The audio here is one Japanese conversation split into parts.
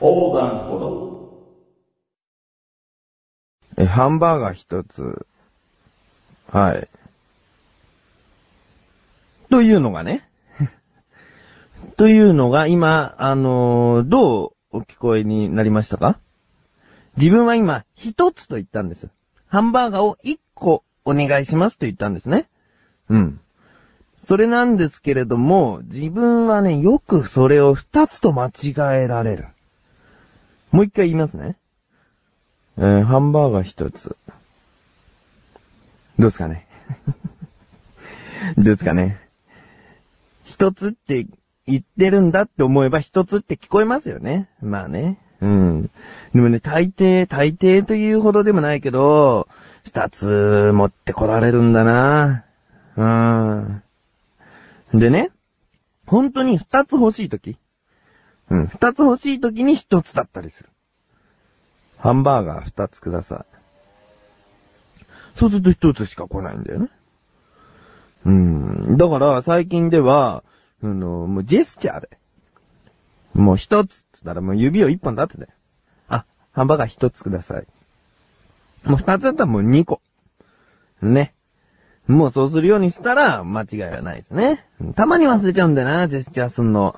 横断歩道。え、ハンバーガー一つ。はい。というのがね。というのが今、あのーどうお聞こえになりましたか？自分は今、一つと言ったんです。ハンバーガーを一個お願いしますと言ったんですね。うん。それなんですけれども、自分はね、よくそれを二つと間違えられる。もう一回言いますね。えー、ハンバーガー一つ。どうですかね？どうですかね？一つって言ってるんだって思えば一つって聞こえますよね。まあね。うん。でもね、大抵、大抵というほどでもないけど、二つ持ってこられるんだなうん。でね、本当に二つ欲しいとき。うん。二つ欲しいときに一つだったりする。ハンバーガー二つください。そうすると一つしか来ないんだよね。うん。だから、最近では、あの、もうジェスチャーで。もう一つっつったらもう指を一本立てて。あ、ハンバーガー一つください。もう二つだったらもう二個。ね。もうそうするようにしたら間違いはないですね。たまに忘れちゃうんだよな、ジェスチャーすんの。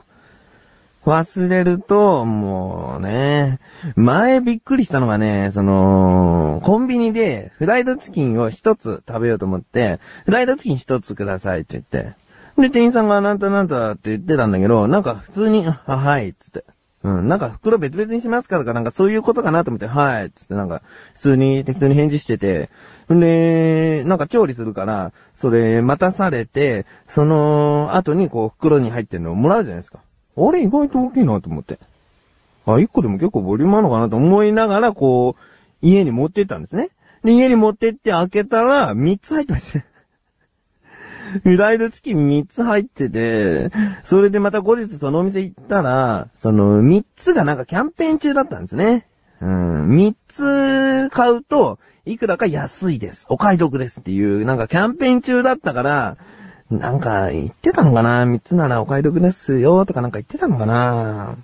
忘れると、もうね、前びっくりしたのがね、その、コンビニでフライドチキンを一つ食べようと思って、フライドチキン一つくださいって言って。で、店員さんがなんとなんとって言ってたんだけど、なんか普通に、あ、はい、つって。うん、なんか袋別々にしますからかなんかそういうことかなと思って、はい、つってなんか普通に適当に返事してて、んで、なんか調理するから、それ待たされて、その後にこう袋に入ってるのをもらうじゃないですか。あれ意外と大きいなと思って。あ、一個でも結構ボリュームあるのかなと思いながら、こう、家に持ってったんですね。で、家に持ってって開けたら、三つ入ってました。フライドチキン3つ入ってて、それでまた後日そのお店行ったら、その3つがなんかキャンペーン中だったんですね。うん、3つ買うと、いくらか安いです。お買い得ですっていう、なんかキャンペーン中だったから、なんか言ってたのかな ?3 つならお買い得ですよとかなんか言ってたのかな？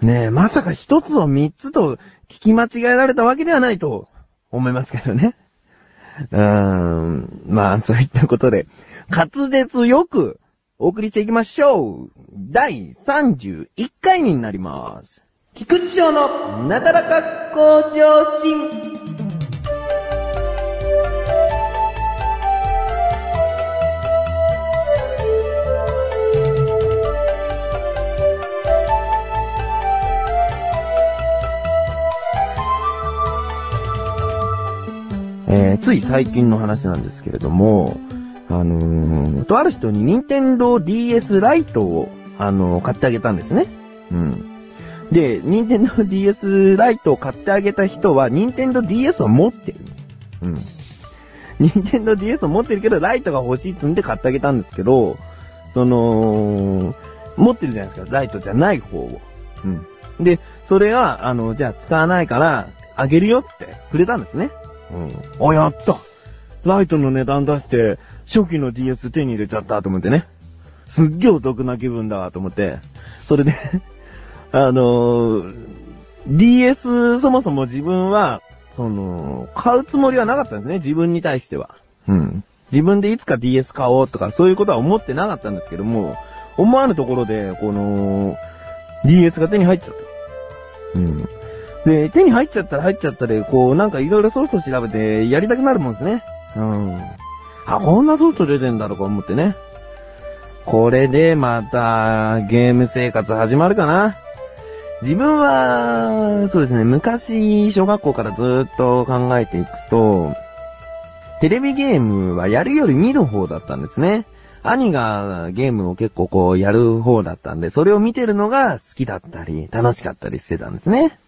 ねえ、まさか1つを3つと聞き間違えられたわけではないと思いますけどね。うーん、まあそういったことで、滑舌よくお送りしていきましょう。第31回になります。菊池賞のなだらか向上心。えーつい最近の話なんですけれども、あのーとある人に任天堂 DS ライトを、あのー買ってあげたんですね。うん。で、任天堂 DS ライトを買ってあげた人は、任天堂 DS を持ってるんです。うん。任天堂 DS を持ってるけど、ライトが欲しいっつんで買ってあげたんですけど、その、持ってるじゃないですか、ライトじゃない方を。うん。で、それは、あの、じゃあ使わないから、あげるよっつってくれたんですね。うん。あ、やったライトの値段出して、初期の DS 手に入れちゃったと思ってね。すっげえお得な気分だと思って。それで、あのー DS そもそも自分は、その、買うつもりはなかったんですね、自分に対しては。うん。自分でいつか DS 買おうとか、そういうことは思ってなかったんですけども、思わぬところで、この、DS が手に入っちゃった。うん。で、手に入っちゃったら入っちゃったで、こう、なんかいろいろソフト調べてやりたくなるもんですね。うん。あ、こんなソフト出てんだとか思ってね。これでまた、ゲーム生活始まるかな。自分は、そうですね、昔、小学校からずっと考えていくと、テレビゲームはやるより見る方だったんですね。兄がゲームを結構こうやる方だったんで、それを見てるのが好きだったり、楽しかったりしてたんですね。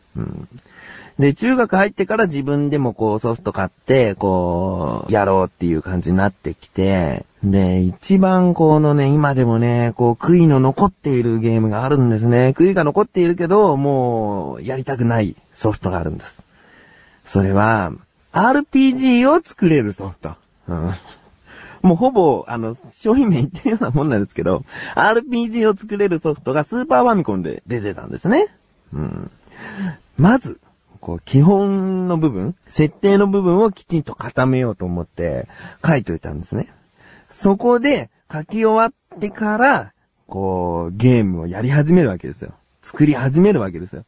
で、中学入ってから自分でもこうソフト買って、こう、やろうっていう感じになってきて、で、一番このね、今でもね、こう、悔いの残っているゲームがあるんですね。悔いが残っているけど、もう、やりたくないソフトがあるんです。それは、RPG を作れるソフト。うん。もうほぼ、あの、商品名言ってるようなもんなんですけど、RPG を作れるソフトがスーパーファミコンで出てたんですね。うん。まず、こう、基本の部分、設定の部分をきちんと固めようと思って書いといたんですね。そこで書き終わってから、こう、ゲームをやり始めるわけですよ。作り始めるわけですよ。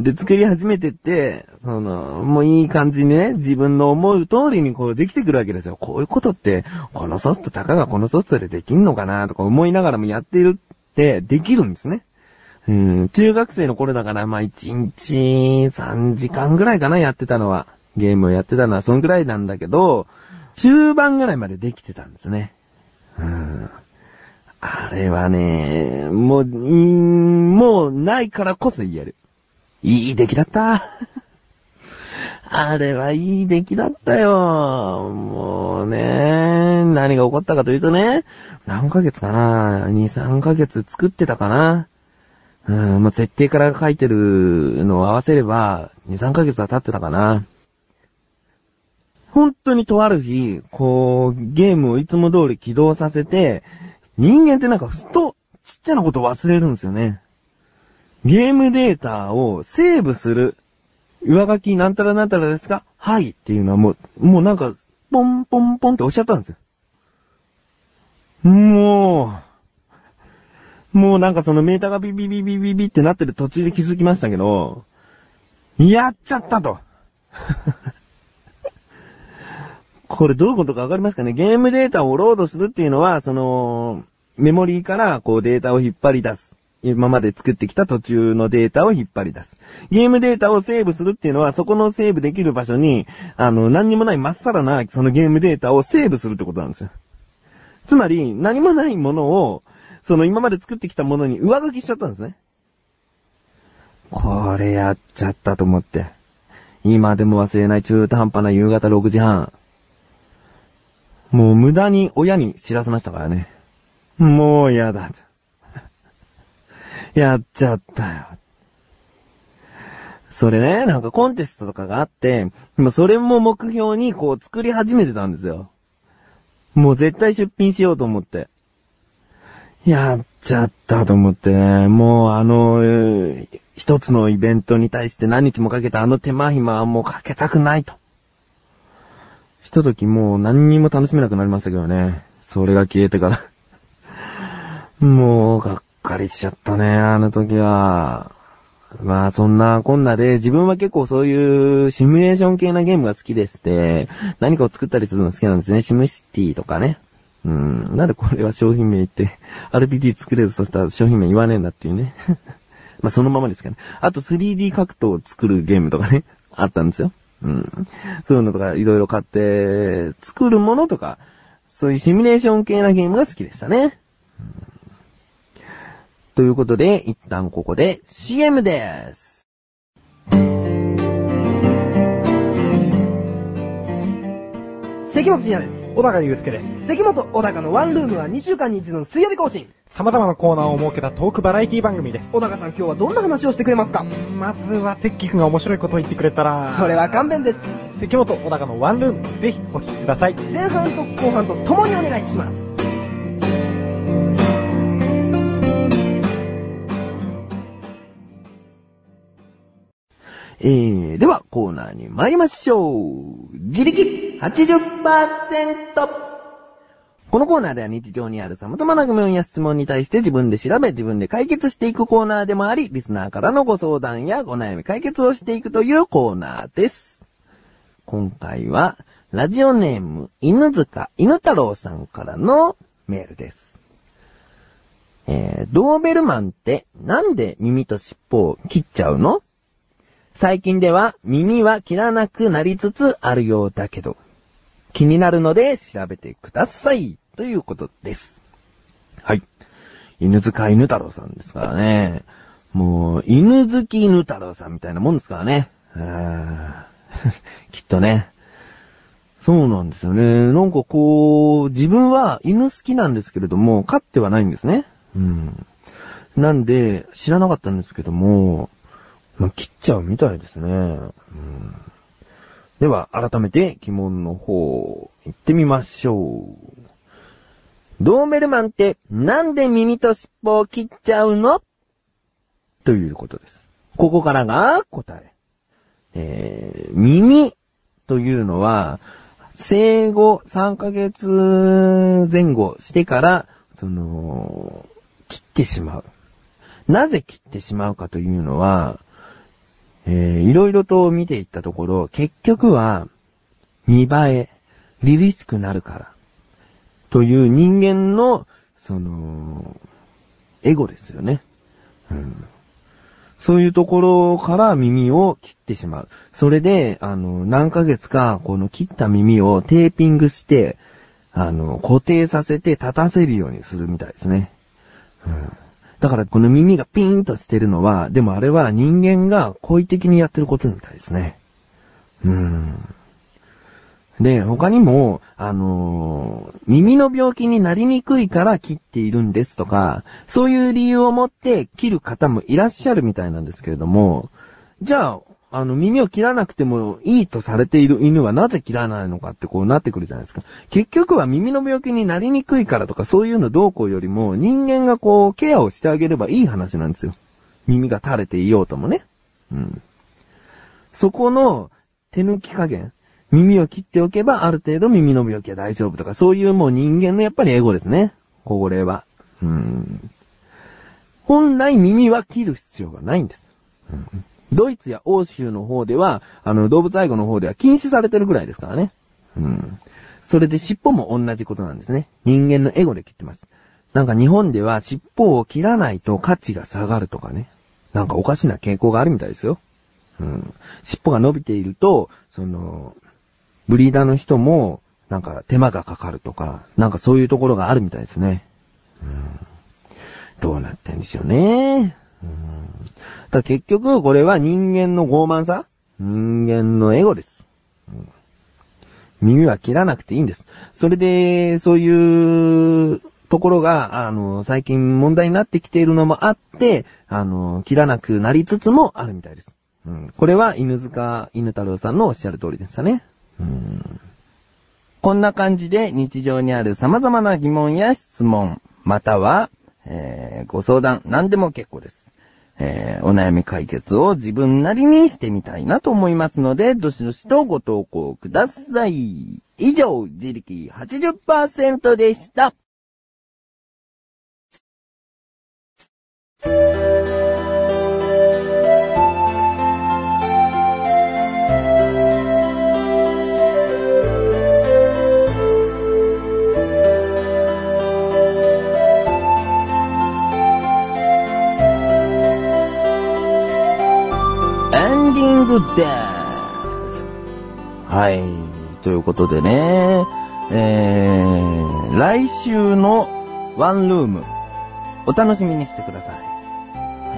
で、作り始めてって、その、もういい感じにね、自分の思う通りにこうできてくるわけですよ。こういうことって、このソフト、たかがこのソフトでできんのかなとか思いながらもやっているってできるんですね。うん、中学生の頃だから、まあ、1日3時間ぐらいかな、やってたのは。ゲームをやってたのはそんぐらいなんだけど、中盤ぐらいまでできてたんですね。うん。あれはね、もう、んもうないからこそ言える。いい出来だった。あれはいい出来だったよ。もうね、何が起こったかというとね、何ヶ月かな ?2、3ヶ月作ってたかなうん、もう設定から書いてるのを合わせれば、2、3ヶ月は経ってたかな。本当にとある日、こう、ゲームをいつも通り起動させて、人間ってなんかふっとちっちゃなこと忘れるんですよね。ゲームデータをセーブする。上書きなんたらなんたらですかはいっていうのはもう、もうなんか、ポンポンポンって押しちゃったんですよ。もう、もうなんかそのメーターがビビビビビビってなってる途中で気づきましたけど、やっちゃったと。これどういうことかわかりますかね？ゲームデータをロードするっていうのは、その、メモリーからこうデータを引っ張り出す。今まで作ってきた途中のデータを引っ張り出す。ゲームデータをセーブするっていうのは、そこのセーブできる場所に、あの、何にもないまっさらな、そのゲームデータをセーブするってことなんですよ。つまり、何もないものを、その今まで作ってきたものに上書きしちゃったんですね。これやっちゃったと思って。今でも忘れない中途半端な夕方6時半。もう無駄に親に知らせましたからね。もう嫌だ。やっちゃったよ。それね、なんかコンテストとかがあって、まそれも目標にこう作り始めてたんですよ。もう絶対出品しようと思って。やっちゃったと思ってね、もうあの、一つのイベントに対して何日もかけたあの手間暇はもうかけたくないと。ひとときもう何にも楽しめなくなりましたけどね。それが消えてから。もう、がっかりしちゃったね、あの時は。まあ、そんなこんなで、自分は結構そういうシミュレーション系なゲームが好きでして、何かを作ったりするの好きなんですね。シムシティとかね。うん。なんでこれは商品名言って、RPG 作れるとしたら商品名言わねえんだっていうね。まあ、そのままですかね。あと 3D 格闘を作るゲームとかね、あったんですよ。うん。そういうのとかいろいろ買って、作るものとか、そういうシミュレーション系なゲームが好きでしたね。ということで、一旦ここで CM です。関本信也です。小高祐介です。関本小高のワンルームは2週間に一度の水曜日更新。様々なコーナーを設けたトークバラエティ番組です。小高さん今日はどんな話をしてくれますか？まずは、関君が面白いことを言ってくれたら、それは勘弁です。関本小高のワンルーム、ぜひお聞きください。前半と後半と共にお願いします。えー、ではコーナーに参りましょう。自力 80%! このコーナーでは日常にある様々な疑問や質問に対して自分で調べ自分で解決していくコーナーでもあり、リスナーからのご相談やご悩み解決をしていくというコーナーです。今回は、ラジオネーム、犬塚犬太郎さんからのメールです。えー、ドーベルマンってなんで耳と尻尾を切っちゃうの？最近では耳は切らなくなりつつあるようだけど、気になるので調べてください。ということです。はい。犬塚犬太郎さんですからね。もう、犬好き犬太郎さんみたいなもんですからね。きっとね。そうなんですよね。なんかこう、自分は犬好きなんですけれども、飼ってはないんですね。うん。なんで、知らなかったんですけども、まあ、切っちゃうみたいですね。うん、では、改めて疑問の方、行ってみましょう。ドーベルマンってなんで耳と尻尾を切っちゃうの？ということです。ここからが答え。えー、耳というのは、生後3ヶ月前後してから、その、切ってしまう。なぜ切ってしまうかというのは、えー、いろいろと見ていったところ、結局は、見栄え、凛々しくなるから。という人間の、その、エゴですよね。うん。そういうところから耳を切ってしまう。それで、あの、何ヶ月か、この切った耳をテーピングして、あの、固定させて立たせるようにするみたいですね。うん。だからこの耳がピーンとしてるのは、でもあれは人間が好意的にやってることみたいですね。うーん。で、他にも、あのー耳の病気になりにくいから切っているんですとか、そういう理由を持って切る方もいらっしゃるみたいなんですけれども、じゃあ、あの、耳を切らなくてもいいとされている犬はなぜ切らないのかってこうなってくるじゃないですか。結局は耳の病気になりにくいからとかそういうのどうこうよりも人間がこうケアをしてあげればいい話なんですよ。耳が垂れていようともね。うん。そこの手抜き加減。耳を切っておけばある程度耳の病気は大丈夫とか、そういうもう人間のやっぱりエゴですね。これは。うん。本来耳は切る必要がないんです。うんドイツや欧州の方では、あの、動物愛護の方では禁止されてるぐらいですからね。うん。それで尻尾も同じことなんですね。人間のエゴで切ってます。なんか日本では尻尾を切らないと価値が下がるとかね。なんかおかしな傾向があるみたいですよ。うん。尻尾が伸びていると、その、ブリーダーの人も、なんか手間がかかるとか、なんかそういうところがあるみたいですね。うん。どうなってんでしょうね。うん。だ結局、これは人間の傲慢さ人間のエゴです。耳は切らなくていいんです。それで、そういうところが、あの、最近問題になってきているのもあって、あの、切らなくなりつつもあるみたいです。うん、これは犬塚犬太郎さんのおっしゃる通りでしたね。うんこんな感じで日常にある様々な疑問や質問、または、えーご相談、何でも結構です。えーお悩み解決を自分なりにしてみたいなと思いますので、どしどしとご投稿ください。以上、自力80%でした。ングです。はい。ということでね、えー、来週のワンルーム、お楽しみにしてください。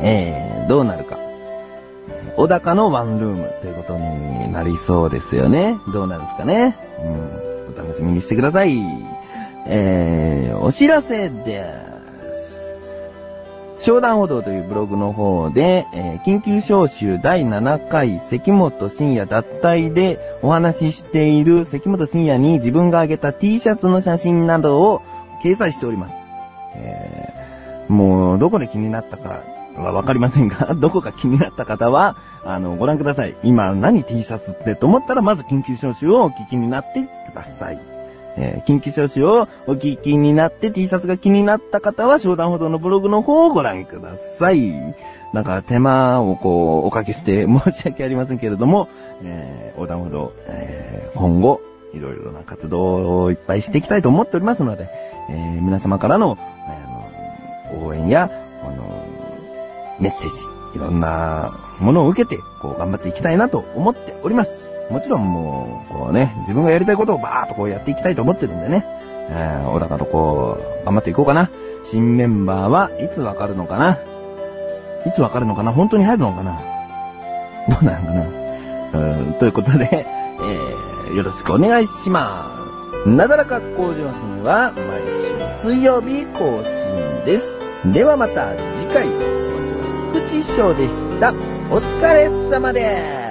えー、どうなるか。小高のワンルームということになりそうですよね。どうなんですかね。うん、お楽しみにしてください。えー、お知らせです。商談歩道というブログの方で、えー緊急招集第7回関本深夜脱退でお話ししている関本深夜に自分が挙げた T シャツの写真などを掲載しております。えーもう、どこで気になったかはわかりませんが、どこか気になった方は、あの、ご覧ください。今、何 T シャツってと思ったら、まず緊急招集をお聞きになってください。えー緊急招集をお聞きになって T シャツが気になった方は、商談ほどのブログの方をご覧ください。なんか手間をこう、おかけして申し訳ありませんけれども、えー横断歩道、えー今後、いろいろな活動をいっぱいしていきたいと思っておりますので、えー皆様からの、あの応援や、あのメッセージ、いろんなものを受けて、こう、頑張っていきたいなと思っております。もちろんもう、こうね、自分がやりたいことをバーっとこうやっていきたいと思ってるんでね、えー、小高とこう、頑張っていこうかな。新メンバーはいつわかるのかな？いつわかるのかな？本当に入るのかな？どうなのかな？うん、ということで、えー、よろしくお願いします。なだらか向上心は毎週水曜日更新です。ではまた次回、福地翔でした。お疲れ様です。